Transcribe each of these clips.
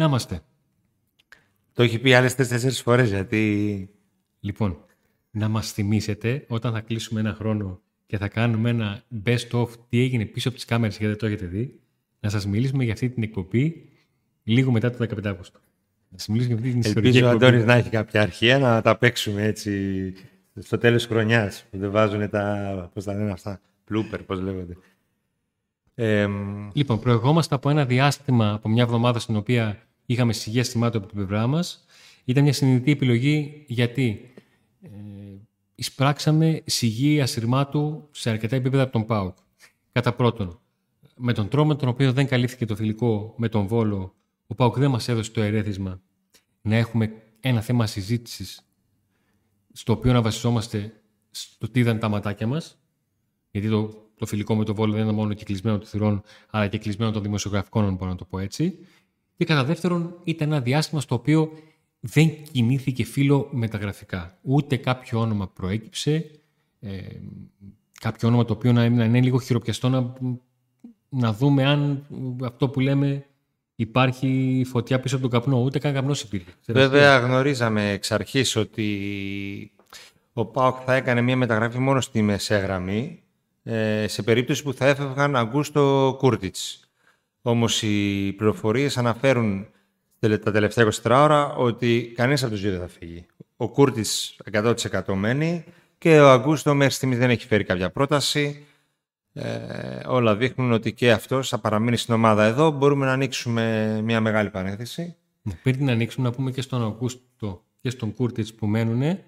Να είμαστε. Το έχει πει άλλες τέσσερις φορές γιατί... Λοιπόν, να μας θυμίσετε όταν θα κλείσουμε ένα χρόνο και θα κάνουμε ένα best of τι έγινε πίσω από τις κάμερες γιατί δεν το έχετε δει, να σας μιλήσουμε για αυτή την εκπομπή λίγο μετά το 15 Αύγουστο. Να σας μιλήσουμε για αυτή την ιστορική Ελπίζω ο εκπομπή. Αντώνης να έχει κάποια αρχαία να τα παίξουμε έτσι στο τέλος της χρονιάς που δεν βάζουν τα, πώς τα λένε αυτά, blooper, πώς λέγονται. Ε, Λοιπόν, προηγόμαστε από ένα διάστημα, από μια εβδομάδα στην οποία είχαμε σιγεία σημάτων από την πλευρά μας. Ήταν μια συνειδητή επιλογή γιατί ε, εισπράξαμε σιγή ασυρμάτου σε αρκετά επίπεδα από τον ΠΑΟΚ. Κατά πρώτον, με τον τρόπο με τον οποίο δεν καλύφθηκε το φιλικό με τον Βόλο, ο ΠΑΟΚ δεν μας έδωσε το ερέθισμα να έχουμε ένα θέμα συζήτησης στο οποίο να βασιζόμαστε στο τι ήταν τα ματάκια μας γιατί το, το φιλικό με το Βόλο δεν ήταν μόνο κυκλισμένο των θυρών, αλλά και κλεισμένο των δημοσιογραφικών, αν μπορώ να το πω έτσι. Και κατά δεύτερον, ήταν ένα διάστημα στο οποίο δεν κινήθηκε φίλο μεταγραφικά. Ούτε κάποιο όνομα προέκυψε, ε, κάποιο όνομα το οποίο να, να είναι λίγο χειροπιαστό να, να δούμε αν αυτό που λέμε υπάρχει φωτιά πίσω από τον καπνό. Ούτε καν καπνός υπήρχε. βέβαια γνωρίζαμε εξ αρχής ότι ο ΠΑΟΚ θα έκανε μια μεταγραφή μόνο στη μεσαία γραμμή ε, σε περίπτωση που θα έφευγαν Αγκούστο Κούρτιτς. Όμως οι πληροφορίες αναφέρουν τα τελευταία 24 ώρα ότι κανείς από τους δύο δεν θα φύγει. Ο Κούρτιτς 100% μένει και ο Αγκούστο μέχρι στιγμής δεν έχει φέρει κάποια πρόταση. Ε, όλα δείχνουν ότι και αυτός θα παραμείνει στην ομάδα εδώ. Μπορούμε να ανοίξουμε μια μεγάλη παρένθεση. Πριν την ανοίξουμε να πούμε και στον Αγκούστο και στον Κούρτιτς που μένουν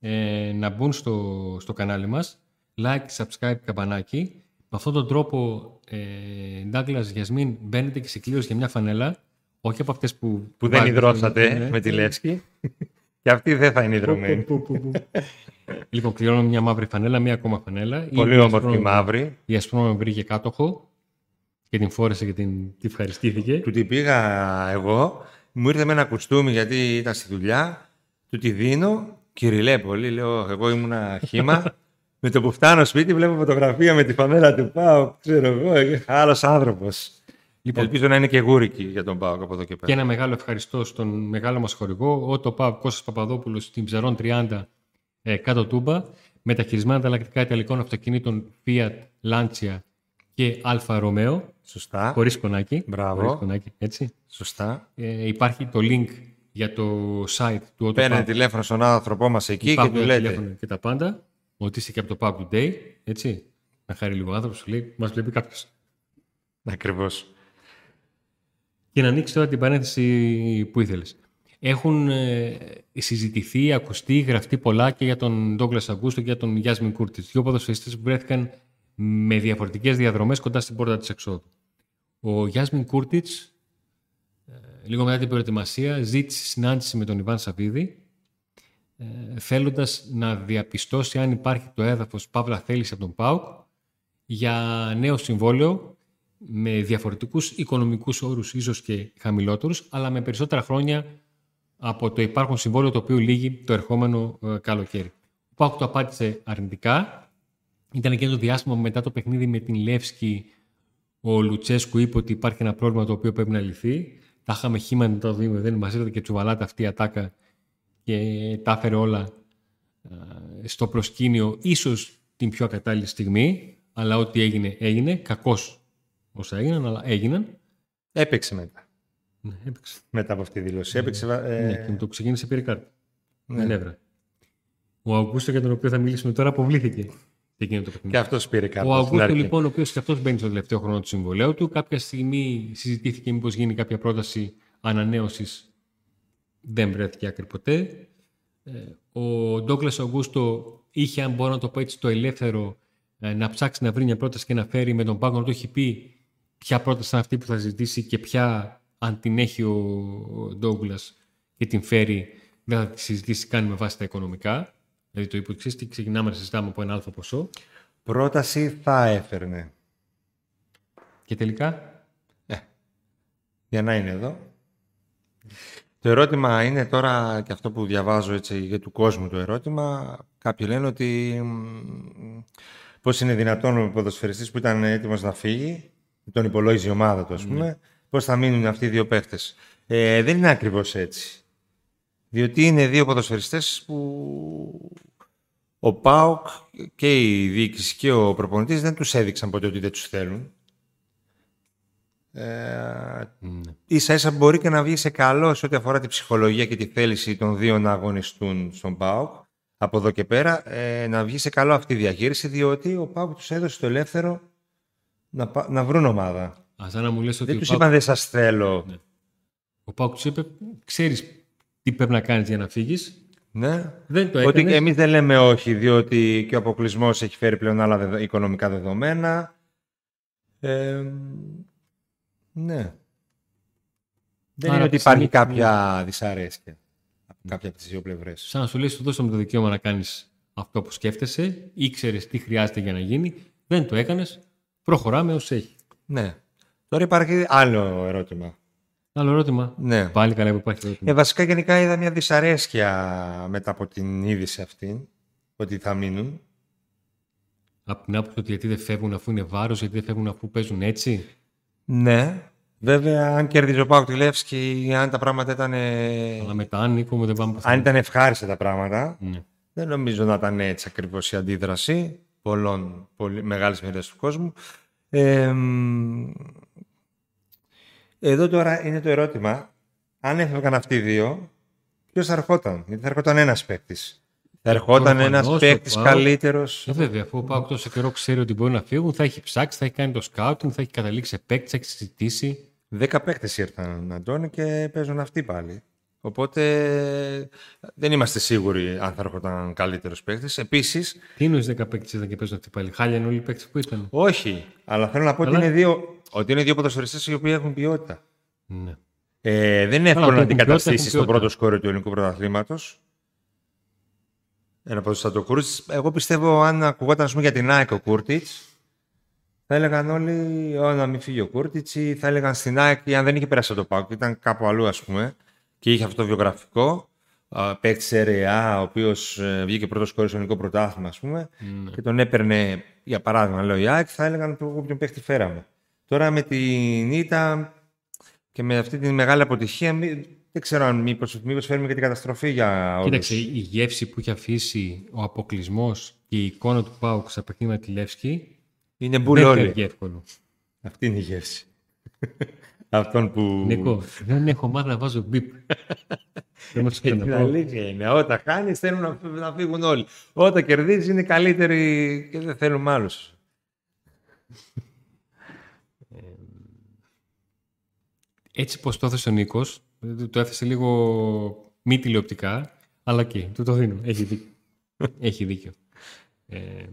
ε, να μπουν στο, στο κανάλι μας like, subscribe, καμπανάκι. Με αυτόν τον τρόπο, ε, Douglas, Γιασμίν, μπαίνετε και σε κλήρωση για μια φανέλα, όχι από αυτές που... Που δεν βάζετε- υδρώσατε Ναι. με τη Λεύσκη. και αυτή δεν θα είναι υδρωμένη. Που, που, που, που. λοιπόν, κληρώνω μια μαύρη φανέλα, μια ακόμα φανέλα. Πολύ Η όμορφη ασπρόμαυρη- μαύρη. Η ασπρόμαυρη βρήκε κάτοχο και την φόρεσε και την, τη ευχαριστήθηκε. Του την πήγα εγώ, μου ήρθε με ένα κουστούμι γιατί ήταν στη δουλειά, του τη δίνω, κυριλέ πολύ, λέω εγώ ήμουνα χήμα. με το που φτάνω σπίτι βλέπω φωτογραφία με τη φανέλα του Πάου, ξέρω εγώ, άλλος άνθρωπος. Λοιπόν, Ελπίζω να είναι και γούρικη για τον Πάο από εδώ και Και πέρα. ένα μεγάλο ευχαριστώ στον μεγάλο μας χορηγό, ο το ΠΑΟ Κώστας Παπαδόπουλος στην Ψαρών 30 ε, κάτω Τούμπα, με τα χειρισμένα ανταλλακτικά ιταλικών αυτοκινήτων Fiat, Lancia και Alfa Romeo, Σωστά. χωρίς κονάκι. Μπράβο. Χωρίς κονάκι, έτσι. Σωστά. Ε, υπάρχει το link για το site του Auto Παίρνετε Pub. τηλέφωνο στον άνθρωπό μας εκεί και Υπάρχουν του τα λέτε. τηλέφωνα και τα πάντα, ότι είσαι και από το Pub Today, έτσι. Να χάρη λίγο άνθρωπος, σου λέει, μας βλέπει κάποιος. Ακριβώς. Και να ανοίξει τώρα την παρένθεση που ήθελες. Έχουν ε, συζητηθεί, ακουστεί, γραφτεί πολλά και για τον Ντόγκλα Αγκούστο και για τον Γιάσμιν Κούρτιτ. Δύο ποδοσφαιριστές που βρέθηκαν με διαφορετικές διαδρομές κοντά στην πόρτα της εξόδου. Ο Γιάσμιν Κούρτιτ, λίγο μετά την προετοιμασία, ζήτησε συνάντηση με τον Ιβάν Σαββίδη, ε, θέλοντας να διαπιστώσει αν υπάρχει το έδαφος Παύλα θέληση από τον ΠΑΟΚ για νέο συμβόλαιο με διαφορετικούς οικονομικούς όρους ίσως και χαμηλότερους, αλλά με περισσότερα χρόνια από το υπάρχον συμβόλαιο το οποίο λύγει το ερχόμενο ε, καλοκαίρι. Ο Πάουκ το απάντησε αρνητικά. Ήταν και το διάστημα που μετά το παιχνίδι με την Λεύσκη ο Λουτσέσκου είπε ότι υπάρχει ένα πρόβλημα το οποίο πρέπει να λυθεί. Τα είχαμε χήμα μετά το 2-0, μας ήρθε και τσουβαλάτα αυτή η ατάκα και τα έφερε όλα ε, στο προσκήνιο ίσως την πιο ακατάλληλη στιγμή, αλλά ό,τι έγινε έγινε, κακώς όσα έγιναν, αλλά έγιναν. Έπαιξε μετά. Ναι, έπαιξε. Μετά από αυτή τη δήλωση. Έπαιξε. ε, Ναι, και με το που ξεκίνησε πήρε κάρτα. ναι. Με νεύρα. Ο Αυγούστο για τον οποίο θα μιλήσουμε τώρα αποβλήθηκε σε εκείνο το παιχνίδι. Και αυτός πήρε κάρτα. Ο στην Αυγούστο αρχή. λοιπόν, ο οποίος και αυτός μπαίνει στο τελευταίο χρόνο του συμβολέου του, κάποια στιγμή συζητήθηκε μήπως γίνει κάποια πρόταση ανανέωσης. Δεν βρέθηκε άκρη ποτέ. Ε, Ο Ντόγκλας Αυγούστο είχε, αν μπορώ να το πω έτσι, το ελεύθερο ε, να ψάξει να βρει μια πρόταση και να φέρει με τον πάγκο να του έχει πει ποια πρόταση είναι αυτή που θα ζητήσει και ποια, αν την έχει ο Ντόγκλας και την φέρει, δεν θα τη συζητήσει καν με βάση τα οικονομικά. Δηλαδή το είπε, ξέρεις τι, ξεκινάμε να συζητάμε από ένα αλφα ποσό. Πρόταση θα έφερνε. Και τελικά; Για να είναι εδώ. Το ερώτημα είναι τώρα και αυτό που διαβάζω έτσι για του κόσμου το ερώτημα. Κάποιοι λένε ότι μ, πώς είναι δυνατόν ο ποδοσφαιριστής που ήταν έτοιμος να φύγει, τον υπολόγιζε η ομάδα του ας πούμε, πώς θα μείνουν αυτοί οι δύο παίχτες. Ε, δεν είναι ακριβώς έτσι. Διότι είναι δύο ποδοσφαιριστές που ο ΠΑΟΚ και η διοίκηση και ο προπονητής δεν τους έδειξαν ποτέ ότι δεν τους θέλουν. Ε, ναι. Ίσα ίσα μπορεί και να βγει σε καλό σε ό,τι αφορά τη ψυχολογία και τη θέληση των δύο να αγωνιστούν στον ΠΑΟΚ. Από εδώ και πέρα ε, να βγει σε καλό αυτή η διαχείριση, διότι ο ΠΑΟΚ τους έδωσε το ελεύθερο να, να βρουν ομάδα. Α, να μου λες ότι δεν τους είπαν δεν σας θέλω. Ναι. Ο ΠΑΟΚ τους είπε, ξέρεις τι πρέπει να κάνεις για να φύγεις. Ναι. Δεν το έκανες. Ότι εμείς δεν λέμε όχι, διότι και ο αποκλεισμός έχει φέρει πλέον άλλα οικονομικά δεδομένα. Ε, ναι. Δεν είναι ότι υπάρχει κάποια δυσαρέσκεια από κάποια από τις δύο πλευρές. Σαν να σου λέει, σου δώσαμε το δικαίωμα να κάνεις αυτό που σκέφτεσαι, ήξερες τι χρειάζεται για να γίνει, δεν το έκανες, προχωράμε ως έχει. Ναι. Τώρα υπάρχει άλλο ερώτημα. Άλλο ερώτημα. Ναι. Πάλι καλά που υπάρχει ερώτημα. Ε, βασικά γενικά είδα μια δυσαρέσκεια μετά από την είδηση αυτή, ότι θα μείνουν. Από την άποψη ότι γιατί δεν φεύγουν αφού είναι βάρος, γιατί δεν φεύγουν αφού παίζουν έτσι. Ναι. Βέβαια, αν κέρδιζε ο Πάουκ τη Λεύσκη, αν τα πράγματα ήταν. Αλλά μετά, Νίκο μου, δεν πάμε Αν ήταν ευχάριστα τα πράγματα, ναι. δεν νομίζω να ήταν έτσι ακριβώς η αντίδραση πολλών πολύ μεγάλες μερίδες του κόσμου. Ε, εδώ τώρα είναι το ερώτημα, αν έφευγαν αυτοί οι δύο, ποιος θα ερχόταν, γιατί θα ερχόταν ένας παίκτης. Θα ερχόταν ένας παίκτης καλύτερος. Ε, βέβαια, αφού ο Πάουκ τόσο καιρό ξέρει ότι μπορεί να φύγουν, θα έχει ψάξει, θα έχει κάνει το σκάουτινγκ, θα έχει καταλήξει σε παίκτη, θα έχει συζητήσει. Δέκα παίκτες ήρθαν, Αντώνη, και παίζουν αυτοί πάλι. Οπότε δεν είμαστε σίγουροι αν θα έρχονταν καλύτερος παίκτης. Επίσης. Τι είναι 10 παίκτες ήταν και παίζουν αυτοί πάλι; Χάλια είναι όλοι οι παίκτες που ήταν; Όχι, αλλά θέλω να πω ότι είναι δύο, ότι είναι δύο ποδοσφαιριστές οι οποίοι έχουν ποιότητα. Ναι. Ε, δεν είναι εύκολο να αντικαταστήσεις το πρώτο σκόρερ του ελληνικού πρωταθλήματος. Ένα ποδοσφαιριστή Κούρτιτς. Εγώ πιστεύω, αν ακουγόταν πούμε, για την ΑΕΚ ο Κούρτιτς, θα έλεγαν όλοι ω, να μην φύγει ο Κούρτιτς ή θα έλεγαν στην ΑΕΚ, αν δεν είχε περάσει το ΠΑΟΚ, ήταν κάπου αλλού ας πούμε και είχε αυτό το βιογραφικό. Παίκτης ΣΕΡΕΑ, ο οποίος ε, βγήκε πρώτος κόρη στο ελληνικό πρωτάθλημα, ας πούμε, ναι. και τον έπαιρνε, για παράδειγμα, λέω η ΑΕΚ, θα έλεγαν ποιον παίκτη φέραμε. Τώρα με την ήττα και με αυτή τη μεγάλη αποτυχία, δεν ξέρω αν μήπως, μήπως φέρουμε και την καταστροφή για όλους. Κοίταξε, η γεύση που έχει αφήσει ο αποκλεισμός και η εικόνα του Πάουκ στα παιχνίδια τη Λεύσκη είναι μπουλόλι. Δεν είναι εύκολο. Αυτή είναι η γεύση. Αυτόν που... Νίκο, δεν έχω μάθει να βάζω μπιπ. Την αλήθεια είναι. Όταν χάνεις θέλουν να, να φύγουν όλοι. Όταν κερδίζεις είναι καλύτεροι και δεν θέλουν άλλους. Έτσι πως το έθεσε ο Νίκος, το έθεσε λίγο μη τηλεοπτικά, αλλά και του το δίνω. Έχει δίκιο. Έχει δίκιο. Ε,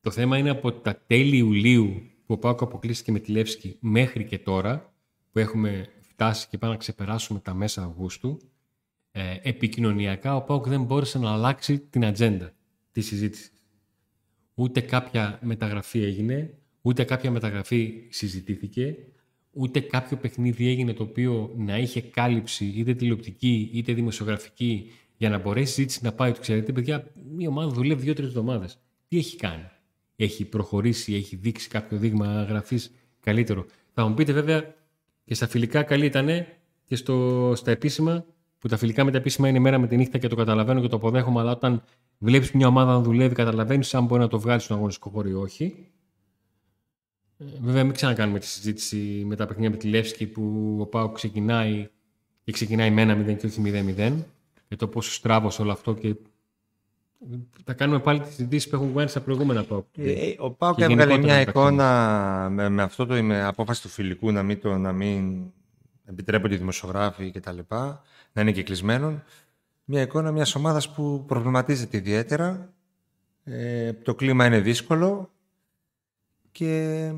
το θέμα είναι από τα τέλη Ιουλίου που ο Πάκο αποκλείστηκε με τη Λεύσκη μέχρι και τώρα, που έχουμε φτάσει και πάμε να ξεπεράσουμε τα μέσα Αυγούστου, ε, επικοινωνιακά ο Πάουκ δεν μπόρεσε να αλλάξει την ατζέντα της συζήτησης. Ούτε κάποια μεταγραφή έγινε, ούτε κάποια μεταγραφή συζητήθηκε, ούτε κάποιο παιχνίδι έγινε το οποίο να είχε κάλυψη είτε τηλεοπτική είτε δημοσιογραφική για να μπορέσει η συζήτηση να πάει. Του ξέρετε, παιδιά, μια ομάδα δουλεύει δύο-τρεις εβδομάδες. Τι έχει κάνει; Έχει προχωρήσει, έχει δείξει κάποιο δείγμα γραφής καλύτερο. Θα μου πείτε βέβαια και στα φιλικά καλή ήταν και στο, στα επίσημα, που τα φιλικά με τα επίσημα είναι μέρα με τη νύχτα και το καταλαβαίνω και το αποδέχομαι, αλλά όταν βλέπεις μια ομάδα να δουλεύει, καταλαβαίνεις αν μπορεί να το βγάλεις στον αγωνιστικό χώρο ή όχι. Ε, βέβαια, μην ξανακάνουμε τη συζήτηση με τα παιχνίδια με τη Λεύσκη που ο Πάο ξεκινάει και ξεκινάει με ένα 0 και όχι 0-0. Και το πόσο στράβωσε όλο αυτό και θα κάνουμε πάλι τις συζητήσεις που έχουν κάνει στα προηγούμενα ΠΑΟΚ. Ε, ο ΠΑΟΚ έβγαλε μια εικόνα με, με αυτό το με απόφαση του φιλικού να μην, το, να μην επιτρέπονται οι δημοσιογράφοι κτλ. Να είναι και κλεισμένον. Μια εικόνα μιας ομάδας που προβληματίζεται ιδιαίτερα. Ε, το κλίμα είναι δύσκολο και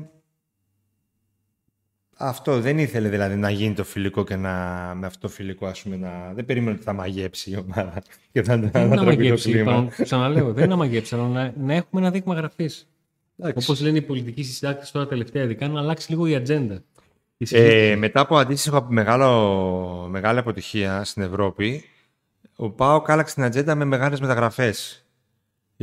αυτό δεν ήθελε δηλαδή να γίνει το φιλικό και να, με αυτό το φιλικό ας πούμε να... Δεν περίμενε ότι θα μαγέψει η ομάδα και θα δεν να μαγέψει, το κλίμα. Ξαναλέω, δεν είναι να μαγέψει, αλλά να, να έχουμε ένα δείγμα γραφής. Όπως λένε οι πολιτικοί συντάκτες τώρα τελευταία, ειδικά να αλλάξει λίγο η ατζέντα. Ε, μετά από αντίστοιχο μεγάλο, μεγάλη αποτυχία στην Ευρώπη, ο Πάο άλλαξε την ατζέντα με μεγάλες μεταγραφές.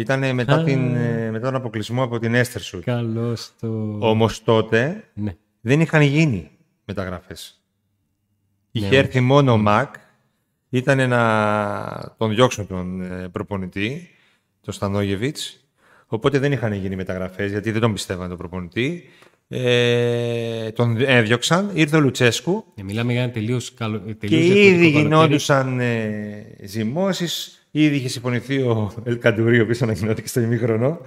Ήταν μετά, την, ε, μετά τον αποκλεισμό από την Έστερσου. Καλώς το. Όμως τότε ναι δεν είχαν γίνει μεταγραφές. Είχε Ναι. έρθει μόνο ο Μακ. Ήταν να τον διώξουν τον ε, προπονητή, τον Στανόγεβιτς. Οπότε δεν είχαν γίνει μεταγραφές, γιατί δεν τον πιστεύαν τον προπονητή. Ε, τον έδιωξαν, ήρθε ο Λουτσέσκου Ε, μιλάμε για ένα τελείως καλό. τελείως και διαφορετικό ήδη καλοκαίρι. γινόντουσαν ε, ζυμώσεις. Ήδη είχε συμφωνηθεί ο Ελκαντουρί, ο οποίος ανακοινώθηκε στο ημίχρονο.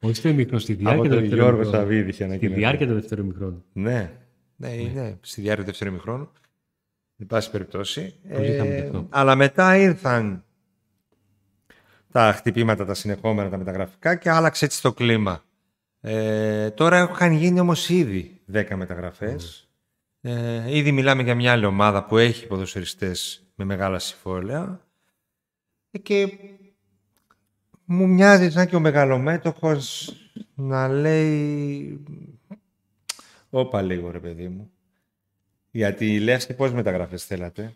Όχι στο ημίχρονο, στη Από διάρκεια του τον δεύτερου Γιώργο ημιχρόνου. Σαββίδη είχε Στη ανακοινωθεί. διάρκεια του δεύτερου ημιχρόνου. Ναι, ναι, ναι, στη διάρκεια του δεύτερου ημιχρόνου. Εν πάση περιπτώσει. Ε, Το είχαμε και αυτό. αλλά μετά ήρθαν τα χτυπήματα, τα συνεχόμενα, τα μεταγραφικά και άλλαξε έτσι το κλίμα. Ε, τώρα έχουν γίνει όμως ήδη 10 μεταγραφές. Ε, ήδη μιλάμε για μια άλλη ομάδα που έχει ποδοσφαιριστές με μεγάλα συμβόλαια. Ε, και μου μοιάζει σαν και ο μεγαλομέτωχος να λέει Όπα λίγο ρε παιδί μου. Γιατί λες και πόσες μεταγραφές θέλατε.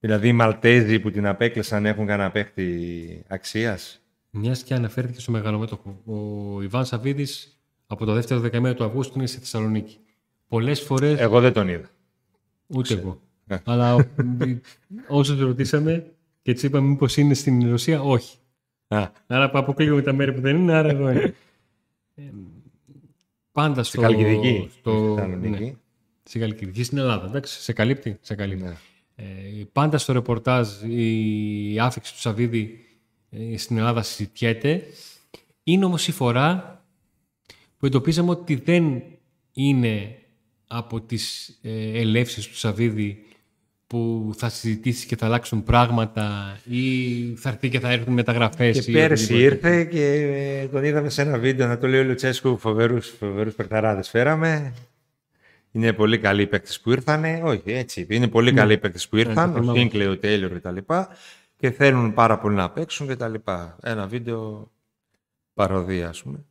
Δηλαδή οι Μαλτέζοι που την απέκλεισαν έχουν κανένα παίχτη αξίας. Μιας και αναφέρθηκε στο μεγαλομέτωχο. Ο Ιβάν Σαββίδης από το δεύτερο δεκαημέριο του Αυγούστου είναι στη Θεσσαλονίκη. Πολλές φορέ. Εγώ δεν τον είδα. Ούτε εγώ. Ε. Αλλά όσους ρωτήσαμε και τους είπαμε μήπως είναι στην Ρωσία, όχι. Α, Άρα αποκλείουμε τα μέρη που δεν είναι, άρα εδώ είναι. Ε, πάντα στη στο. Καλκιδική. στο- στη Θεσσαλονίκη. ναι, στη Καλκιδική στην Ελλάδα. Εντάξει, σε καλύπτει. Σε καλύπτει. Ναι. Ε, πάντα στο ρεπορτάζ η άφηξη του Σαββίδη ε, στην Ελλάδα συζητιέται. Είναι όμως η φορά που εντοπίζαμε ότι δεν είναι από τις ε, ελεύσεις του Σαββίδη που θα συζητήσει και θα αλλάξουν πράγματα ή θα έρθει και θα έρθουν μεταγραφές. Και ή πέρσι οτιδήποτε. ήρθε και ε, τον είδαμε σε ένα βίντεο να το λέει ο Λουτσέσκου φοβερούς, φοβερούς παιχταράδες φέραμε. Είναι πολύ καλοί οι παίκτες που ήρθανε. Όχι, έτσι είπε. Είναι πολύ καλοί οι παίκτες που ήρθαν. Ναι. το ο θυμάμαι. Σίνκλεϊ, ο Τέιλορ κτλ. Και θέλουν πάρα πολύ να παίξουν κτλ. Ένα βίντεο παροδία, ας πούμε.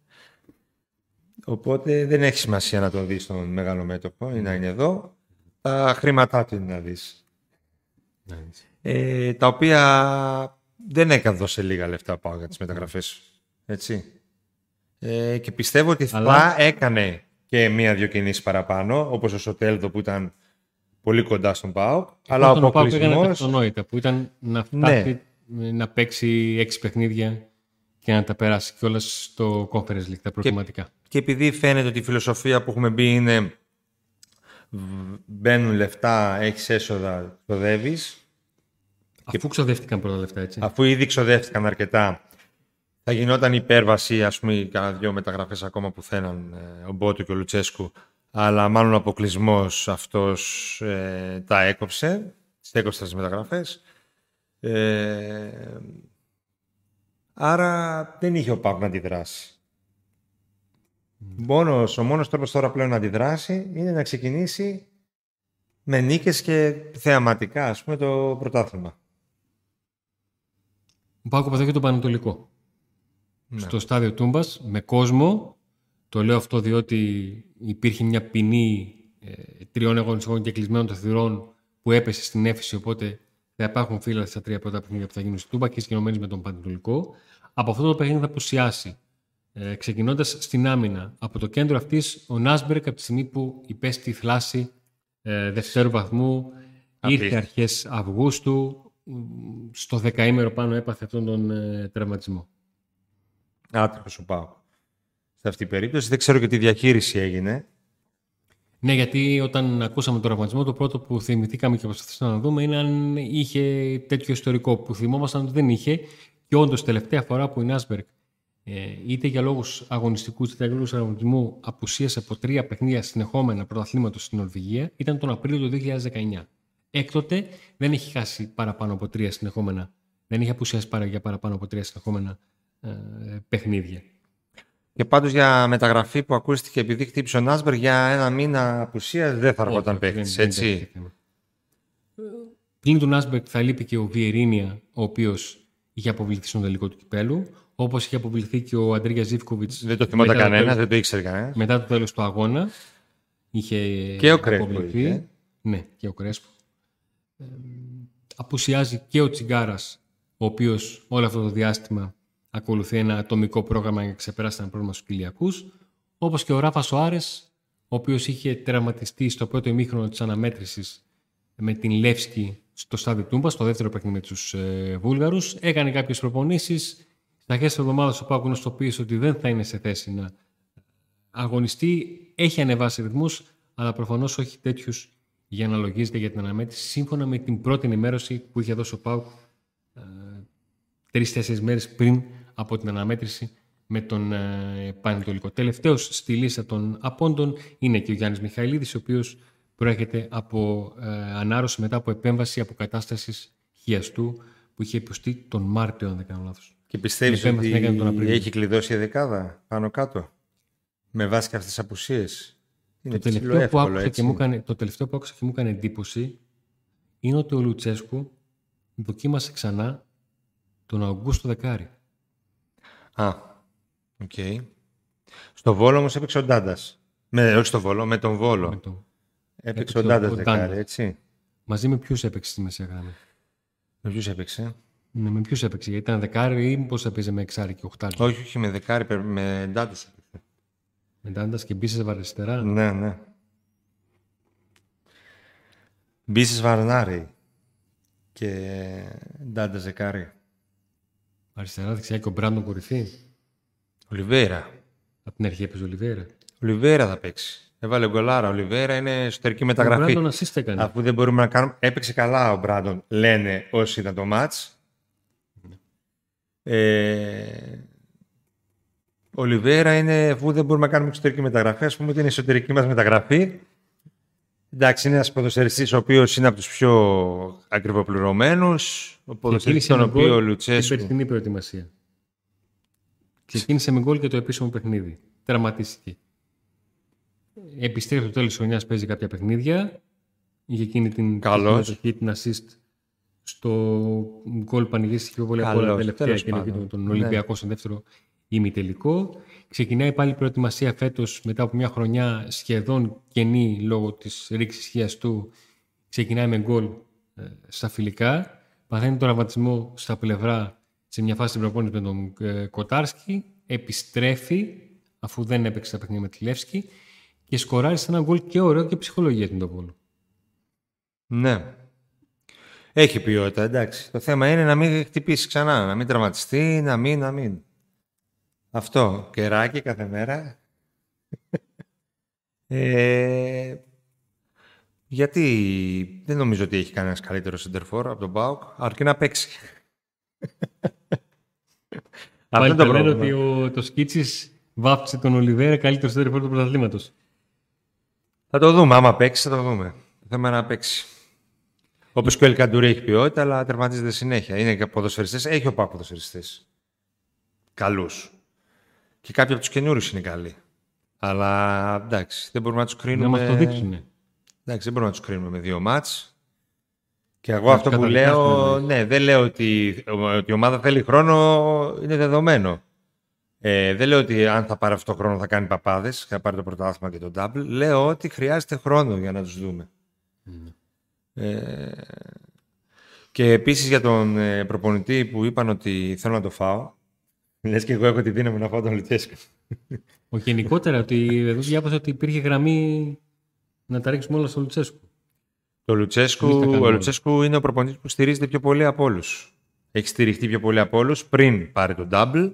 Οπότε δεν έχει σημασία να τον δεις τον μεγάλο μέτωπο ή να είναι εδώ. Τα χρήματά του είναι να δεις. Ε, τα οποία δεν έκανε δώσει λίγα λεφτά πάω για τις μεταγραφές. Έτσι. Ε, και πιστεύω ότι Αλλά- θα έκανε και μία-δυο κινήσεις παραπάνω, όπως ο Σοτέλδο που ήταν πολύ κοντά στον ΠΑΟΚ. Αλλά ο Όταν ο Πάουκ έκανε τα αποκλεισμός... αυτονόητα που ήταν να Ναι. φτάσει να παίξει έξι παιχνίδια και να τα περάσει κιόλας στο Conference League, τα προκριματικά. Και επειδή φαίνεται ότι η φιλοσοφία που έχουμε μπει είναι β- μπαίνουν λεφτά, έχεις έσοδα, ξοδεύεις. Αφού ξοδεύτηκαν πρώτα λεφτά, έτσι; Αφού ήδη ξοδεύτηκαν αρκετά, θα γινόταν υπέρβαση, ας πούμε, κάνα δυο μεταγραφές ακόμα που θέλαν ε, ο Μπότου και ο Λουτσέσκου, αλλά μάλλον ο αποκλεισμός αυτός ε, τα έκοψε, τις έκοψε τις μεταγραφές. Ε, άρα δεν είχε ο Παπ να αντιδράσει. Μόνος, ο μόνος τρόπος τώρα πλέον να αντιδράσει είναι να ξεκινήσει με νίκες και θεαματικά, ας πούμε, το πρωτάθλημα. Ο Πάουκ αποδέχεται το Πανατολικό. Ναι. Στο στάδιο Τούμπας με κόσμο. Το λέω αυτό διότι υπήρχε μια ποινή ε, τριών αγωνιστικών και κλεισμένων των θυρών που έπεσε στην έφεση. Οπότε θα υπάρχουν φύλλα στα τρία πρώτα παιχνίδια που θα γίνουν στη Τούμπα και συγκεκριμένε με τον Πανατολικό. Από αυτό το παιχνίδι θα απουσιάσει. Ε, Ξεκινώντας στην άμυνα. Από το κέντρο αυτής ο Νάσμπερκ από τη στιγμή που υπέστη θλάση ε, δευτέρου βαθμού ήρθε Απίστευτο. αρχές Αυγούστου. Μ, Στο δεκαήμερο πάνω έπαθε αυτόν τον ε, τραυματισμό. άτυχος ο Πάου. Σε αυτή την περίπτωση δεν ξέρω και τι διαχείριση έγινε. Ναι, γιατί όταν ακούσαμε τον τραυματισμό, το πρώτο που θυμηθήκαμε και προσπαθήσαμε να δούμε είναι αν είχε τέτοιο ιστορικό που θυμόμασταν ότι δεν είχε. Και όντως, τελευταία φορά που η Νάσμπεργκ ε, είτε για λόγους αγωνιστικούς είτε για λόγους αγωνισμού απουσίασε από τρία παιχνίδια συνεχόμενα πρωταθλήματο στην Νορβηγία ήταν τον Απρίλιο του 2019. Έκτοτε δεν έχει χάσει παραπάνω από τρία συνεχόμενα. Δεν έχει απουσιάσει παρά για παραπάνω από τρία συνεχόμενα ε, παιχνίδια. Και πάντως για μεταγραφή που ακούστηκε επειδή χτύπησε ο Νάσμπερ για ένα μήνα απουσία δεν θα έρχονταν Όχι, δεν- παίχτη, δεν έτσι; υπάρχει θέμα. Πλην του Νάσμπερκ θα λείπει και ο Βιερίνια, ο οποίος είχε αποβληθεί στον τελικό του κυπέλου. Όπως είχε αποβληθεί και ο Αντρίγια Ζήφκοβιτς. Δεν το θυμόταν κανένα, δεν το ήξερε κανένας. Μετά το τέλος του αγώνα. Είχε Και ο Κρέσπο αποβληθεί. είχε. Ναι, και ο Κρέσπο. Ε, απουσιάζει και ο Τσιγκάρας, ο οποίος όλο αυτό το διάστημα ακολουθεί ένα ατομικό πρόγραμμα για να ξεπεράσει ένα πρόβλημα στους κοιλιακού. Όπως και ο Ράφα Σοάρες, ο οποίος είχε τερματιστεί στο πρώτο ημίχρονο της αναμέτρησης με την Λεύσκη στο στάδιο Τούμπα, στο δεύτερο παιχνίδι με τους ε, Βούλγαρους. Έκανε κάποιες προπονήσεις. Στα αρχές της εβδομάδας ο Πάκου γνωστοποίησε ότι δεν θα είναι σε θέση να αγωνιστεί. Έχει ανεβάσει ρυθμούς, αλλά προφανώς όχι τέτοιους για να λογίζεται για την αναμέτρηση, σύμφωνα με την πρώτη ενημέρωση που είχε δώσει ο Πάουκ ε, τρει-τέσσερι μέρες πριν από την αναμέτρηση με τον ε, Πανετολικό. Τελευταίος στη λίστα των απόντων είναι και ο Γιάννης Μιχαηλίδης, ο οποίος προέρχεται από ε, ανάρρωση μετά από επέμβαση αποκατάστασης χιαστού που είχε υποστεί τον Μάρτιο, αν δεν κάνω λάθος. Και πιστεύεις ότι έχει κλειδώσει η δεκάδα πάνω κάτω με βάση και αυτές τις απουσίες; Το, τελευταίο που άκουσα και μου έκανε, το τελευταίο που άκουσα και μου έκανε εντύπωση είναι ότι ο Λουτσέσκου δοκίμασε ξανά τον Αουγκούστο δεκάρι. Α, OK. Okay. Στο Βόλο όμως έπαιξε ο Ντάντας. Με, όχι στο Βόλο, με τον Βόλο. Με το... Έπαιξε, ο Ντάντας δεκάρι, έτσι. Μαζί με ποιους έπαιξε στη μεσαία γραμμή. Με ποιους έπαιξε; Ναι, με ποιους έπαιξε, γιατί ήταν δεκάρι ή μήπως έπαιζε με εξάρι και οχτάρι; Όχι, όχι, με δεκάρι, με ντάντα έπαιξε. Με ντάντα και μπίσες βαριστερά. Ναι, ναι. Μπίσες βαρνάρι και ντάντα δεκάρι. Αριστερά, δεξιά και ο Μπράντον κορυφή. Ολιβέρα. Από την αρχή έπαιζε Ολιβέρα. Ολιβέρα θα παίξει. Έβαλε γκολάρα. Ο Ολιβέρα είναι εσωτερική μεταγραφή. Ο Μπράντον ασίστε έκανε. Αφού δεν μπορούμε να κάνουμε. Έπαιξε καλά ο Μπράντον, λένε όσοι ήταν το ματ. Ε... Ο Ολιβέρα είναι, αφού δεν μπορούμε να κάνουμε εξωτερική μεταγραφή, ας πούμε ότι είναι εσωτερική μας μεταγραφή. Εντάξει, είναι ένας ποδοσφαιριστής ο οποίος είναι από τους πιο ακριβοπληρωμένους. Ο ποδοσφαιριστής τον οποίο ο Λουτσέσκου. Στην περσινή προετοιμασία. Ξεκίνησε με γκολ και το επίσημο παιχνίδι. Τερματίστηκε. Επιστρέφει το τέλος της χρονιάς, παίζει κάποια παιχνίδια. Είχε εκείνη την συμμετοχή, την assist στο γκολ πανηγύρισε πιο πολύ από όλα τελευταία και τον, τον Ολυμπιακό ναι. στο δεύτερο ημιτελικό. Ξεκινάει πάλι η προετοιμασία φέτος μετά από μια χρονιά σχεδόν κενή λόγω της ρήξης χιαστού. Ξεκινάει με γκολ ε, στα φιλικά. Παθαίνει τον ραυματισμό στα πλευρά σε μια φάση την προπόνηση με τον ε, Κοτάρσκι. Επιστρέφει αφού δεν έπαιξε τα παιχνίδια με τη Λεύσκη και σκοράρει σε ένα γκολ και ωραίο και ψυχολογία την Τοπόλου. Ναι. Έχει ποιότητα, εντάξει. Το θέμα είναι να μην χτυπήσει ξανά, να μην τραυματιστεί, να μην, να μην. Αυτό. Κεράκι κάθε μέρα. ε, γιατί δεν νομίζω ότι έχει κανένας καλύτερο σεντερφόρ από τον Μπάουκ, αρκεί να παίξει. Πάλι το λένε ότι ο, το Σκίτσις βάφτισε τον Ολιβέρα καλύτερο σεντερφόρ του πρωταθλήματος. Θα το δούμε. Άμα παίξει, θα το δούμε. Το θέμα είναι να παίξει. Όπως και ο Ελκαντούρη έχει ποιότητα, αλλά τερματίζεται συνέχεια. Είναι και ποδοσφαιριστές. Έχει ο Πάκ ποδοσφαιριστές. Καλούς. Και κάποιοι από τους καινούριους είναι καλοί. Αλλά εντάξει, δεν μπορούμε να τους κρίνουμε. Να μας το δείξουν. Εντάξει, δεν μπορούμε να τους κρίνουμε με δύο μάτς. Και εγώ αυτό που λέω, ναι, δεν λέω ότι, ότι η ομάδα θέλει χρόνο, είναι δεδομένο. Ε, δεν λέω ότι αν θα πάρει αυτό το χρόνο θα κάνει παπάδες και θα πάρει το πρωτάθλημα και το double. Λέω ότι χρειάζεται χρόνο για να τους δούμε. Mm. Ε, και επίσης για τον ε, προπονητή που είπαν ότι θέλω να το φάω. Λες και εγώ έχω τη δύναμη να φάω τον Λουτσέσκο. Ο γενικότερα, ότι εδώ διάβασα ότι υπήρχε γραμμή να τα ρίξουμε όλα στο Λουτσέσκου. Το Λουτσέσκου, ο Λουτσέσκου είναι ο προπονητής που στηρίζεται πιο πολύ από όλους. Έχει στηριχτεί πιο πολύ από όλους πριν πάρει τον double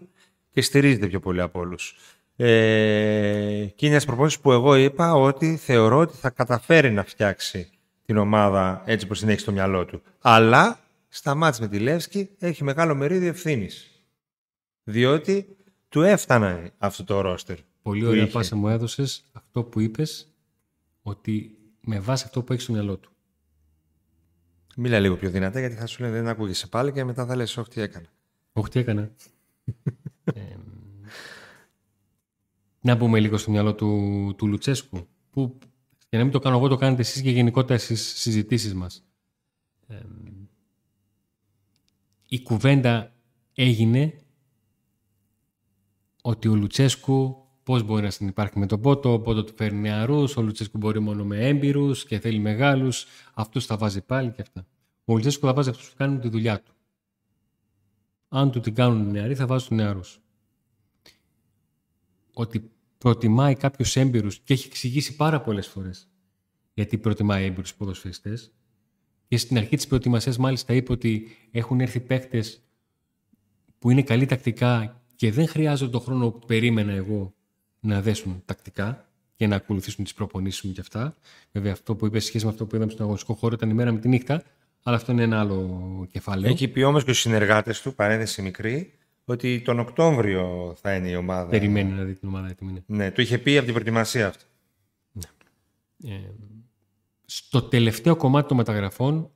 και στηρίζεται πιο πολύ από όλους. Ε, και είναι ένας προπονητής που εγώ είπα ότι θεωρώ ότι θα καταφέρει να φτιάξει την ομάδα έτσι όπως την έχει στο μυαλό του. Αλλά στα μάτς με τη Λεύσκη έχει μεγάλο μερίδιο ευθύνης. Διότι του έφτανε αυτό το ρόστερ. Πολύ ωραία πάσα μου έδωσες αυτό που είπες ότι με βάση αυτό που έχεις στο μυαλό του. Μίλα λίγο πιο δυνατά γιατί θα σου λένε δεν ακούγεσαι πάλι και μετά θα λες όχι τι έκανα. Όχι τι έκανα. ε, να μπούμε λίγο στο μυαλό του, του Λουτσέσκου που για να μην το κάνω εγώ, το κάνετε εσείς και γενικότερα στις συζητήσεις μας. η κουβέντα έγινε ότι ο Λουτσέσκου πώς μπορεί να συνεπάρχει με τον Πότο, ο Πότο του φέρνει νεαρούς, ο Λουτσέσκου μπορεί μόνο με έμπειρους και θέλει μεγάλους, αυτούς θα βάζει πάλι και αυτά. Ο Λουτσέσκου θα βάζει αυτούς που κάνουν τη δουλειά του. Αν του την κάνουν νεαροί, θα βάζει τους νεαρούς. Ότι προτιμάει κάποιου έμπειρους και έχει εξηγήσει πάρα πολλές φορές γιατί προτιμάει έμπειρους ποδοσφαιριστές. Και στην αρχή της προετοιμασίας, μάλιστα, είπε ότι έχουν έρθει παίχτε που είναι καλοί τακτικά και δεν χρειάζονται τον χρόνο που περίμενα εγώ να δέσουν τακτικά και να ακολουθήσουν τις προπονήσεις μου και αυτά. Βέβαια, αυτό που είπες σχέση με αυτό που είδαμε στον αγωνιστικό χώρο ήταν η μέρα με τη νύχτα, αλλά αυτό είναι ένα άλλο κεφάλαιο. Έχει πει όμως και στους συνεργάτες του, παρένθεση μικρή, ότι τον Οκτώβριο θα είναι η ομάδα. Περιμένει να δει την ομάδα έτοιμη. Ναι. ναι, του είχε πει από την προετοιμασία αυτό. Ναι. Ε, στο τελευταίο κομμάτι των μεταγραφών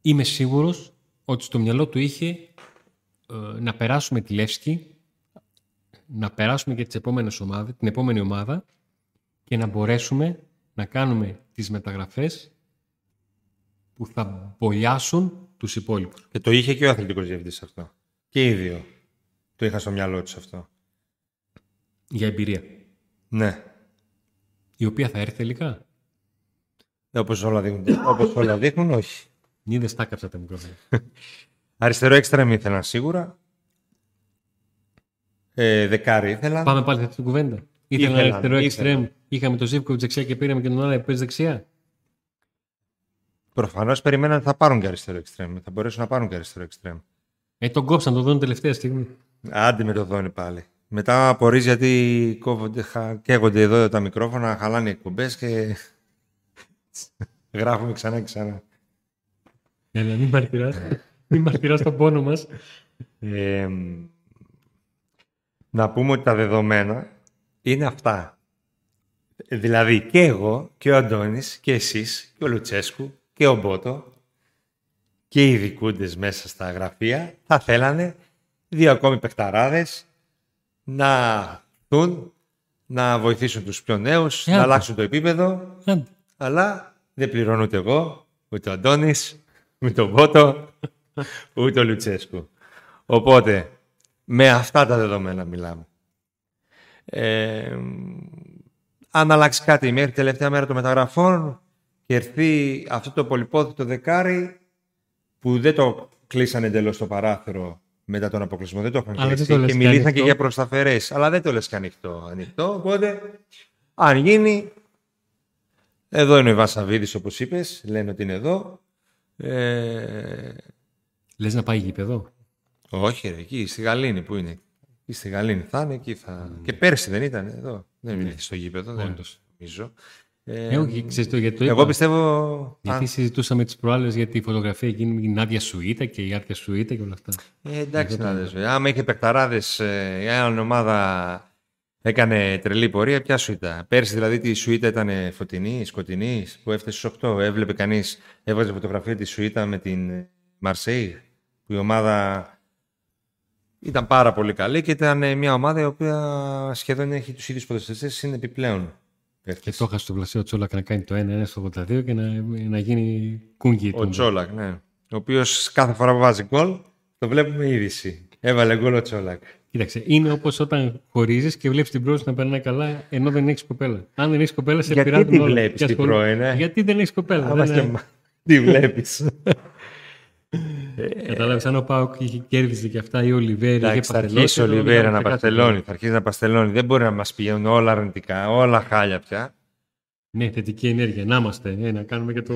είμαι σίγουρος ότι στο μυαλό του είχε ε, να περάσουμε τη Λεύσκη, να περάσουμε και τις επόμενες ομάδες, την επόμενη ομάδα και να μπορέσουμε να κάνουμε τις μεταγραφές που θα μπολιάσουν τους υπόλοιπους. Και το είχε και ο αθλητικός διευθυντής αυτό. Και οι δύο. Το είχα στο μυαλό τους αυτό. Για εμπειρία. Ναι. Η οποία θα έρθει τελικά; Όπως όλα δείχνουν, όπως όλα δείχνουν όχι. Είδε τα κάψα τα μικρόφωνα. Αριστερό έξτρα ήθελαν σίγουρα. Ε, δεκάρι ήθελα. Πάμε πάλι αυτή την κουβέντα. Ήθελα αριστερό εξτρέμ. Είχαμε το Ζήβκοβιτ δεξιά και πήραμε και τον άλλο που δεξιά. Προφανώς περιμέναν ότι θα πάρουν και αριστερό εξτρέμ. Θα μπορέσουν να πάρουν και αριστερό εξτρέμ. Ε, τον κόψαν το δόνι τελευταία στιγμή. Άντε με το δόνι πάλι. Μετά απορρίζει γιατί κόβονται, καίγονται εδώ τα μικρόφωνα, χαλάνε οι εκπομπές και Γράφουμε ξανά και ξανά. Έλα, μην μαρτυράς. μην μαρτυράς τον πόνο μας. Ε, να πούμε ότι τα δεδομένα είναι αυτά. Δηλαδή και εγώ και ο Αντώνης και εσείς και ο Λουτσέσκου και ο Μπότο και οι δικούντες μέσα στα γραφεία θα θέλανε δύο ακόμη παιχταράδες να δουν, να βοηθήσουν τους πιο νέους, να αλλάξουν το επίπεδο, αλλά δεν πληρώνω ούτε εγώ, ούτε ο Αντώνης, ούτε ο Μπότο, ούτε ο Λουτσέσκου. Οπότε, με αυτά τα δεδομένα μιλάμε. Ε, αν αλλάξει κάτι μέχρι τελευταία μέρα των μεταγραφών και έρθει αυτό το πολυπόθητο δεκάρι που δεν το κλείσανε εντελώς το παράθυρο μετά τον αποκλεισμό. Δεν το είχαν κλείσει και μιλήσαν και για προσταφερές. Αλλά δεν το λες και ανοιχτό. ανοιχτό. Οπότε, αν γίνει, εδώ είναι ο Βασαβίδης όπως είπες, λένε ότι είναι εδώ. Ε... Λες να πάει γήπεδο; Όχι ρε, εκεί στη Γαλήνη που είναι. Εκεί στη Γαλήνη θα είναι, εκεί θα... Και πέρσι δεν ήταν εδώ. Δεν ναι. στο γήπεδο, δεν νομίζω. Ε, Εγώ, ξέρεις, το, γιατί το εγώ πιστεύω... Γιατί συζητούσαμε τις προάλλες για τη φωτογραφία εκείνη με την άδεια Σουίτα και η άδεια Σουίτα και όλα αυτά. Ε, εντάξει, να δες. Άμα είχε παικταράδες, ε, η άλλη ομάδα Έκανε τρελή πορεία. Ποια σουίτα. Πέρσι δηλαδή τη σουίτα ήταν φωτεινή, σκοτεινή, που έφτασε στου 8. Έβλεπε κανείς, έβγαζε φωτογραφία τη σουίτα με την Μαρσέη, που η ομάδα ήταν πάρα πολύ καλή και ήταν μια ομάδα η οποία σχεδόν έχει τους ίδιους ποδοσφαιριστές, είναι επιπλέον. Και το είχα στο πλασίο Τσόλακ να κάνει το 1-1 στο 82 και να, να γίνει κούγκι. Ο Τσόλακ, ναι. Ο οποίος κάθε φορά που βάζει γκολ το βλέπουμε είδηση. Έβαλε γκολ ο Τσόλακ. Κοίταξε, είναι όπως όταν χωρίζεις και βλέπεις την πρώην να περνάει καλά ενώ δεν έχεις κοπέλα. Αν δεν έχεις κοπέλα, σε πειράζει. Γιατί τη βλέπεις την πρώην, ε; Γιατί δεν έχεις κοπέλα. δεν και... Τι βλέπεις. Κατάλαβες αν ο Πάουκ είχε κέρδιζε και αυτά ή ο Λιβέρη. Θα αρχίσει ο Λιβέρη να παστελώνει. Θα αρχίσει να παστελώνει. Δεν μπορεί να μας πηγαίνουν όλα αρνητικά, όλα χάλια πια. Ναι, θετική ενέργεια. Να είμαστε, ε, να κάνουμε και το.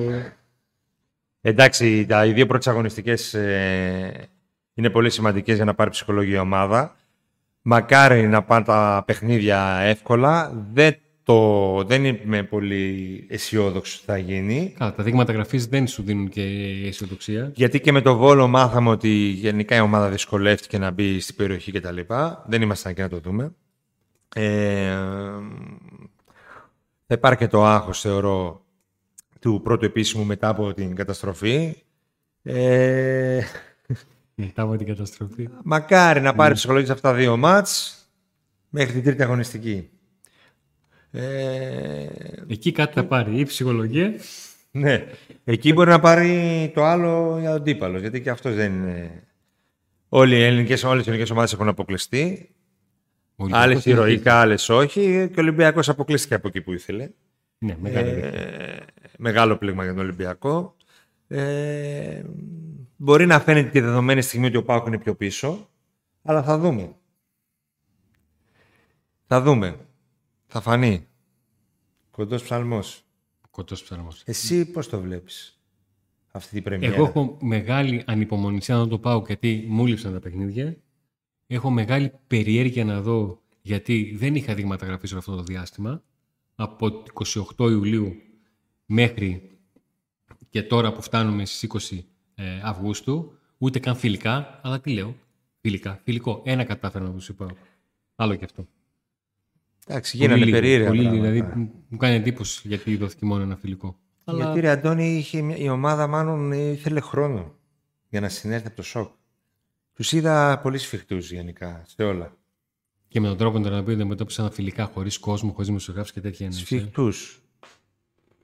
Εντάξει, τα, οι δύο πρώτες αγωνιστικές ε, είναι πολύ σημαντικές για να πάρει ψυχολογία ομάδα. Μακάρι να πάνε τα παιχνίδια εύκολα. Δεν, το, δεν είμαι πολύ αισιόδοξος ότι θα γίνει. Καλά, τα δείγματα γραφής δεν σου δίνουν και αισιοδοξία. Γιατί και με το Βόλο μάθαμε ότι γενικά η ομάδα δυσκολεύτηκε να μπει στην περιοχή κτλ. Δεν ήμασταν εκεί να το δούμε. Ε, θα υπάρχει και το άγχος, θεωρώ, του πρώτου επίσημου μετά από την καταστροφή. Ε, μετά από την καταστροφή. Μακάρι να πάρει ψυχολογία σε αυτά τα δύο μάτς μέχρι την τρίτη αγωνιστική. Ε... Εκεί κάτι θα πάρει. Η ψυχολογία. ναι. Εκεί μπορεί να πάρει το άλλο για τον τύπαλος. Γιατί και αυτός δεν είναι. Όλοι οι ελληνικές, όλες οι ελληνικές ομάδες έχουν αποκλειστεί. Άλλες ηρωικά, άλλες όχι. Και ο Ολυμπιακός αποκλείστηκε από εκεί που ήθελε. Ναι, μεγάλο, ε, μεγάλο πλήγμα για τον Ολυμπιακό. Ε, Μπορεί να φαίνεται τη δεδομένη στιγμή ότι ο Πάουκ είναι πιο πίσω, αλλά θα δούμε. Θα δούμε. Θα φανεί. Κοντός ψαλμός. Κοντός ψαλμός. Εσύ πώς το βλέπεις αυτή την πρεμιέρα; Εγώ έχω μεγάλη ανυπομονησία να το πάω γιατί μου λείψαν τα παιχνίδια. Έχω μεγάλη περιέργεια να δω γιατί δεν είχα δει μεταγραφή σε αυτό το διάστημα. Από 28 Ιουλίου μέχρι και τώρα που φτάνουμε στις 20 ε, Αυγούστου, ούτε καν φιλικά, αλλά τι λέω, φιλικά, φιλικό. Ένα κατάφερα να σου είπα. Άλλο και αυτό. Εντάξει, γίνανε περίεργα. Πολύ, πράγματα. δηλαδή, μου κάνει εντύπωση γιατί δόθηκε μόνο ένα φιλικό. Αλλά Γιατί ρε Αντώνη, είχε μια- η ομάδα μάλλον ήθελε χρόνο για να συνέλθει από το σοκ. Τους είδα πολύ σφιχτούς γενικά σε όλα. και με τον τρόπο τον οποίο αντιμετώπισαν φιλικά χωρίς κόσμο, χωρίς δημοσιογράφους και τέτοια εννοείς, ε. Σφιχτούς.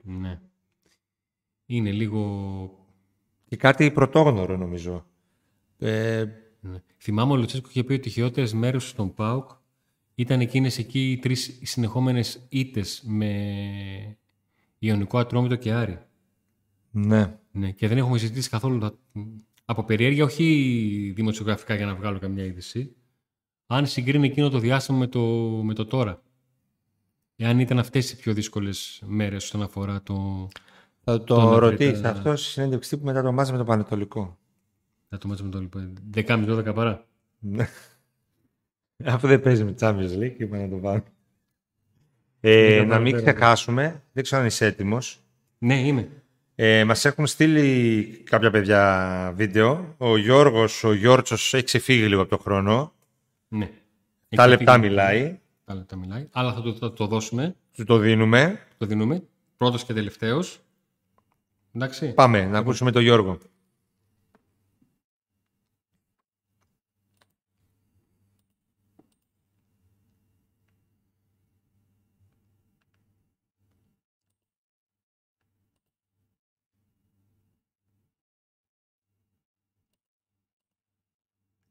Ναι. Είναι λίγο. Και κάτι πρωτόγνωρο νομίζω. Ε, Ναι. Θυμάμαι ο Λουτσέσκο είχε πει ότι οι χειρότερες μέρες στον ΠΑΟΚ ήταν εκείνες εκεί οι τρεις συνεχόμενες ήττες με Ιωνικό Ατρόμητο και Άρη. ναι. Ναι. Και δεν έχουμε συζητήσει καθόλου τα... από περιέργεια, όχι δημοσιογραφικά για να βγάλω καμιά είδηση. Αν συγκρίνει εκείνο το διάστημα με το, με το τώρα. Εάν ήταν αυτές οι πιο δύσκολες μέρες όσον αφορά το, Θα Το το μετρητά. ρωτήσει αυτός στη συνέντευξη τύπου μετά το μάτς με το Πανετολικό. θα το μάτσα με το λοιπόν. 10,5-12 παρά. Ναι. Αφού δεν παίζει με Champions League, είπα να το βάλω. Ε, Λίγα να μην παραπέρα. ξεχάσουμε, δεν ξέρω αν είσαι έτοιμος, Ναι, είμαι. Ε, μας έχουν στείλει κάποια παιδιά βίντεο. Ο Γιώργος, ο Γιώργος έχει ξεφύγει λίγο από το χρόνο. Ναι. Τα Έχει λεπτά φύγει. μιλάει. Τα λεπτά μιλάει. Αλλά θα το, θα το δώσουμε. Του το δίνουμε. Το δίνουμε. Πρώτος και τελευταίος. Εντάξει. Πάμε να ακούσουμε τον Γιώργο.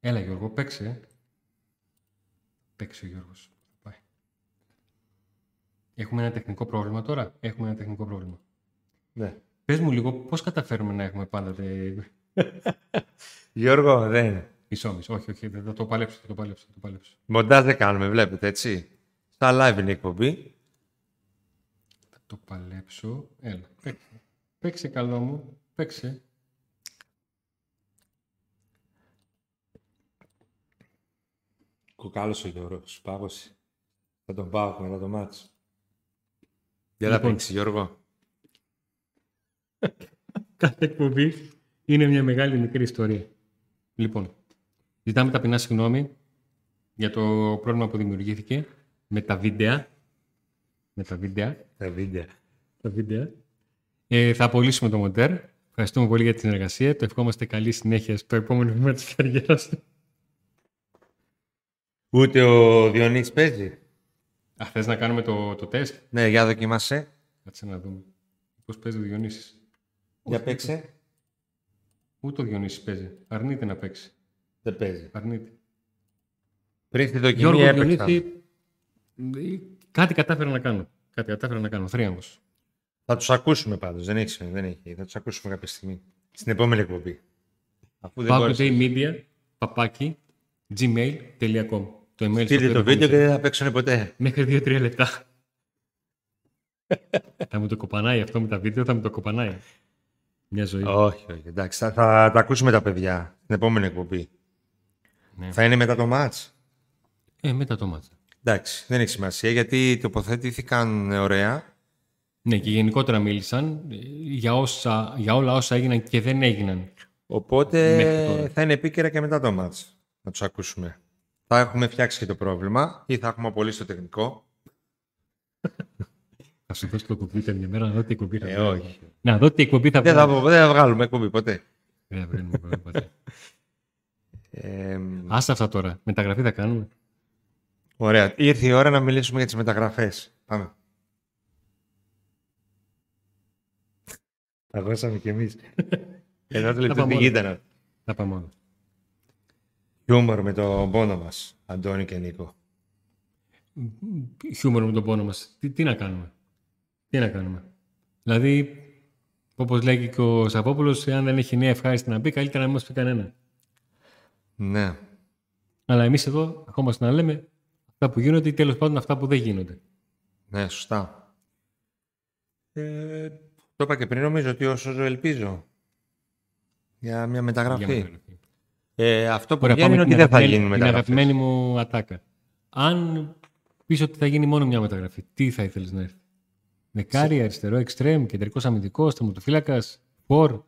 Έλα Γιώργο, παίξε. ε. Παίξε ο Γιώργος. Πάει. Έχουμε ένα τεχνικό πρόβλημα τώρα. Έχουμε ένα τεχνικό πρόβλημα. Ναι. Πες μου λίγο πώς καταφέρουμε να έχουμε πάντα τε... Γιώργο, δεν. μισό μισό. Όχι, όχι, δεν θα το παλέψω, θα το παλέψω, θα το παλέψω. Μοντάζ δεν κάνουμε, βλέπετε, έτσι. Στα live είναι η εκπομπή. Θα το παλέψω. Έλα, παίξε. Παίξε καλό μου. Παίξε. Κοκάλος ο Γιώργος, πάγωσε. Θα τον πάω μετά το μάτς. Για να Λοιπόν. παίξεις, Γιώργο. Κάθε εκπομπή είναι μια μεγάλη μικρή ιστορία. Λοιπόν, ζητάμε ταπεινά συγγνώμη για το πρόβλημα που δημιουργήθηκε με τα βίντεο. Με τα βίντεο. Τα βίντεο. Τα βίντεο. Ε, θα απολύσουμε το μοντέρ. Ευχαριστούμε πολύ για την συνεργασία. Το ευχόμαστε καλή συνέχεια στο επόμενο βήμα της καριέρας. Του. Ούτε ο Διονύσης παίζει. Α, θες να κάνουμε το, το τεστ; Ναι, για δοκίμασε. Κάτσε να δούμε. Πώς παίζει ο Διονύσης; Για παίξε. Ούτε ο Διονύσης παίζει. Αρνείται να παίξει. Δεν παίζει. Αρνείται. Πριν στη δοκιμή Γιώργο έπαιξα. Διονύση, ε, κάτι κατάφερα να κάνω. Κάτι κατάφερα να κάνω. Θρίαμβος. Θα τους ακούσουμε πάντως. Δεν έχει, δεν έχει. Θα τους ακούσουμε κάποια στιγμή. Στην επόμενη εκπομπή. Αφού δεν Paul μπόρεσα. Today Media, παπάκι, gmail.com. Το email στο Στείλτε οποίο το θα βίντεο και πούμε δεν θα παίξουν ποτέ. Μέχρι 2-3 λεπτά. θα μου το κοπανάει αυτό με τα βίντεο, θα μου το κοπανάει. Μια ζωή. όχι, όχι. Εντάξει, θα, θα τα ακούσουμε τα παιδιά στην επόμενη εκπομπή. Ναι. Θα είναι μετά το μάτς. Ε, μετά το μάτσα. Εντάξει, δεν έχει σημασία γιατί τοποθετήθηκαν ωραία. Ναι, και γενικότερα μίλησαν ε, για, όσα, για όλα όσα έγιναν και δεν έγιναν. Μέχρι Οπότε τώρα. θα είναι επίκαιρα και μετά το μάτς. Να τους ακούσουμε. Θα έχουμε φτιάξει και το πρόβλημα ή θα έχουμε απολύσει το τεχνικό; Θα σου δώσω το κομπιούτερ μια μέρα να δω τι εκπομπή θα Ε, βγάλω. όχι. Να δω τι εκπομπή θα Δεν θα, βγάλω. δεν θα βγάλουμε εκπομπή ποτέ. Δεν θα βγάλουμε εκπομπή ποτέ. Ε, Άστα αυτά τώρα. Μεταγραφή θα κάνουμε. ωραία. Ήρθε η ώρα να μιλήσουμε για τις μεταγραφές. Πάμε. Αγώσαμε κι εμείς. Ένα το λεπτό πάμε τι όλα. γίτανα. Θα πάμε όλα. Χιούμορ με τον πόνο μας, Αντώνη και Νίκο. χιούμορ με τον πόνο μας. Τι, τι να κάνουμε; Τι να κάνουμε; Δηλαδή, όπως λέγει και ο Σαββόπουλος, αν δεν έχει νέα ευχάριστη να πει, καλύτερα να μην μας πει κανένα. Ναι. Αλλά εμείς εδώ ερχόμαστε να λέμε αυτά που γίνονται ή τέλος πάντων αυτά που δεν γίνονται. Ναι, σωστά. Ε, το είπα και πριν, νομίζω ότι όσο ζω ελπίζω για μια μεταγραφή. Για μεταγραφή. Ε, αυτό που Ωραία, βγαίνει είναι πάμε ότι την δεν θα αγαπημένη- γίνουν Την μεταγραφές. αγαπημένη μου ατάκα. Αν πεις ότι θα γίνει μόνο μια μεταγραφή, τι θα ήθελες να έρθει; Δεκάρι, αριστερό, εξτρέμ, κεντρικός αμυντικός, θεμοτοφύλακας, φορ.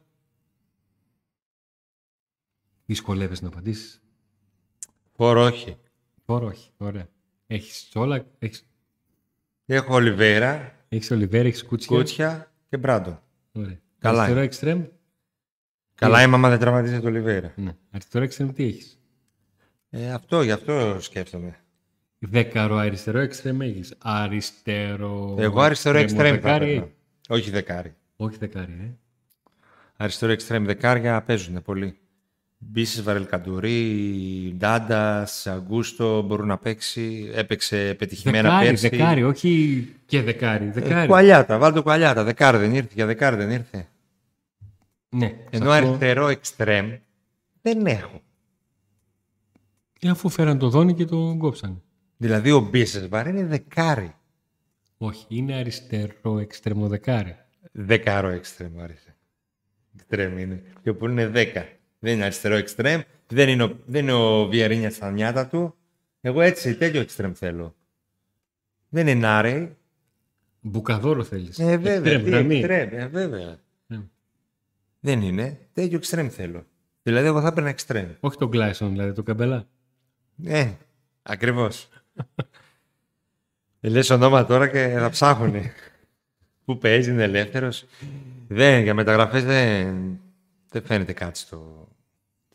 Δυσκολεύεσαι να απαντήσεις; Φορ, όχι. Φορ, όχι. Ωραία. Έχεις όλα, έχεις, Έχω Ολιβέρα, έχεις Ολιβέρ, έχεις Κούτσια. Κούτσια και Μπράντο. Ωραία. Καλά Αριστερό, είναι. εξτρέμ. Καλά είμαι άμα δεν τραυματίζεται το Ολιβέρα. Ναι. Αριστερό, εξτρέμ, τι έχεις. Ε, αυτό, γι' αυτό σκέφτομαι. Δέκαρο, αριστερό, εξτρέμ έχεις. Αριστερό... Εγώ αριστερό εξτρέμ θα δεκάρι έπαιρνα. έχεις. Όχι δεκάρι. Όχι δεκάρι, ε. Αριστερό εξτρέμ δεκάρια παίζουν πολύ. Μπίσης, Βαρελκαντουρί, Ντάντας, Αγκούστο μπορούν να παίξει. Έπαιξε πετυχημένα Δεκάρι, πέρσι. δεκάρι, όχι και δεκάρι. Ε, Δεκάρι. κουαλιάτα, βάλτε το κουαλιάτα. Δεκάρι δεν ήρθε, για δεκάρι δεν ήρθε. Ναι. σε Ενώ αυτό- αριστερό εξτρέμ δεν έχω. Ε, αφού φέραν το δόνι και το κόψαν. Δηλαδή ο Μπίσεσβαρ είναι δεκάρι. Όχι, είναι αριστερό εξτρεμοδεκάρι. Δεκάρο εξτρέμ μου άρεσε. Εξτρέμ είναι. Και που είναι δέκα. Δεν είναι αριστερό εξτρέμ. Δεν είναι ο, δεν είναι ο Βιερίνια στα νιάτα του. Εγώ έτσι τέτοιο εξτρέμ θέλω. Δεν είναι Νάρεϊ. Μπουκαδόρο θέλεις. Ε, βέβαια. Εξτρέμ, τι γραμμή. εξτρέμ, ε, βέβαια. Ναι. Δεν είναι. Τέτοιο εξτρέμ θέλω. Δηλαδή εγώ θα έπαιρνα εξτρέμ. Όχι τον Κλάισον, δηλαδή τον Καμπελά. Ε, ακριβώς. Ε, Λες ονόμα τώρα και θα ψάχουνε. Πού παίζει, είναι ελεύθερος. Δεν, για μεταγραφές δεν, δεν φαίνεται κάτι στο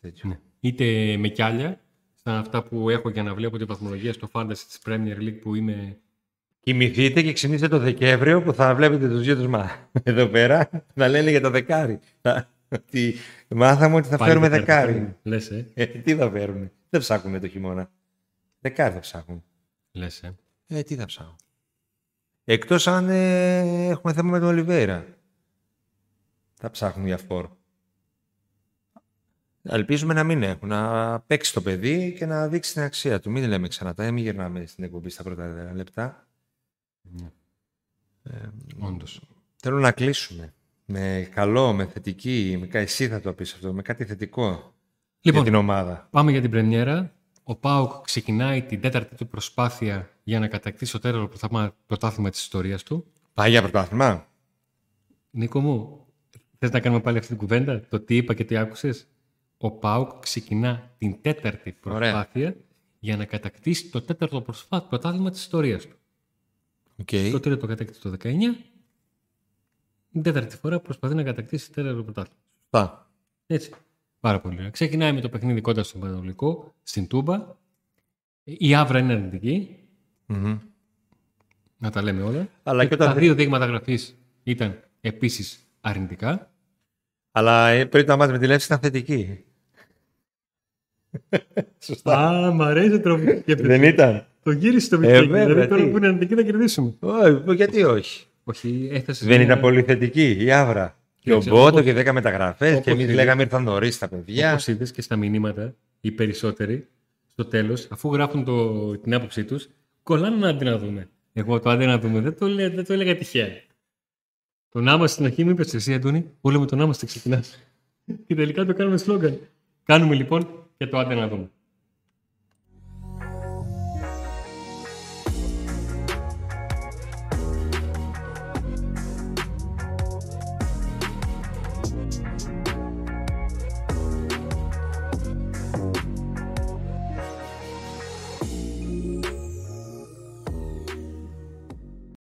τέτοιο. Ναι. Είτε με κιάλια, σαν αυτά που έχω για να βλέπω τη βαθμολογία στο Fantasy της Premier League που είμαι... Κοιμηθείτε και ξυπνήστε το Δεκέμβριο που θα βλέπετε τους δύο μα εδώ πέρα να λένε για το δεκάρι. Θα- ότι μάθαμε ότι θα πάλι φέρουμε δεκάρι. δεκάρι. Λες, ε. Ε, τι θα φέρουν. Δεν ψάχνουμε το χειμώνα. Δεκάρι θα ψάχνουν. Λες, ε. Ε, τι θα ψάχνω. Εκτός αν ε, έχουμε θέμα με τον Ολιβέρα. Θα ψάχνουν για φόρ. Ελπίζουμε να μην έχουν. Να παίξει το παιδί και να δείξει την αξία του. Μην λέμε ξανά τα, μην γυρνάμε στην εκπομπή στα πρώτα λεπτά. Όντως. Θέλω να κλείσουμε. Με καλό, με θετική, με κα- εσύ θα το πεις αυτό, με κάτι θετικό Λοιπόν, για την ομάδα. Πάμε για την πρεμιέρα. Ο Πάουκ ξεκινάει την τέταρτη του προσπάθεια για να κατακτήσει το τέταρτο πρωτάθλημα- πρωτάθλημα της ιστορίας του. Πάει για πρωτάθλημα; Νίκο μου, θες να κάνουμε πάλι αυτή την κουβέντα, το τι είπα και τι άκουσες; Ο Πάουκ ξεκινά την τέταρτη Ωραία. προσπάθεια για να κατακτήσει το τέταρτο προσφά- πρωτάθλημα της ιστορίας του. Okay. Το τρίτο το κατέκτησε το 19. Την τέταρτη φορά προσπαθεί να κατακτήσει το τέταρτο πρωτάθλημα. Σωστά. Έτσι. Πάρα πολύ ωραία. Ξεκινάει με το παιχνίδι κοντά στον Πανατολικό, στην Τούμπα. Η Άβρα είναι αρνητική, Μμμ. να τα λέμε όλα. Αλλά και τα όταν... δύο δείγματα γραφής ήταν επίσης αρνητικά. Αλλά ε, πριν το μάτς με τη Λεύση ήταν θετική. Σωστά. Α, μ' αρέσει το Δεν ήταν. Το γύρισε το Ε, βιβλίο. βέβαια, δηλαδή τώρα τι. που είναι αρνητική θα κερδίσουμε. Όχι, γιατί όχι. Όχι, έφτασε. Δεν ήταν πολύ θετική η αύρα. Και ο Κοίταξε, Μπότο όπως- και 10 μεταγραφές. όπως Και εμείς είδες. λέγαμε ήρθαν νωρίς τα παιδιά. Όπως είδες και στα μηνύματα, οι περισσότεροι στο τέλος, αφού γράφουν το, την άποψή τους, κολλάνε ένα άντε να δούμε. Εγώ το άντε να δούμε δεν το, λέ, δεν το έλεγα τυχαία. Το να είμαστε στην αρχή, μου είπε εσύ, Αντώνη, όλο με το να είμαστε ξεκινάς. και τελικά το κάνουμε σλόγκαν. Κάνουμε λοιπόν και το άντε να δούμε.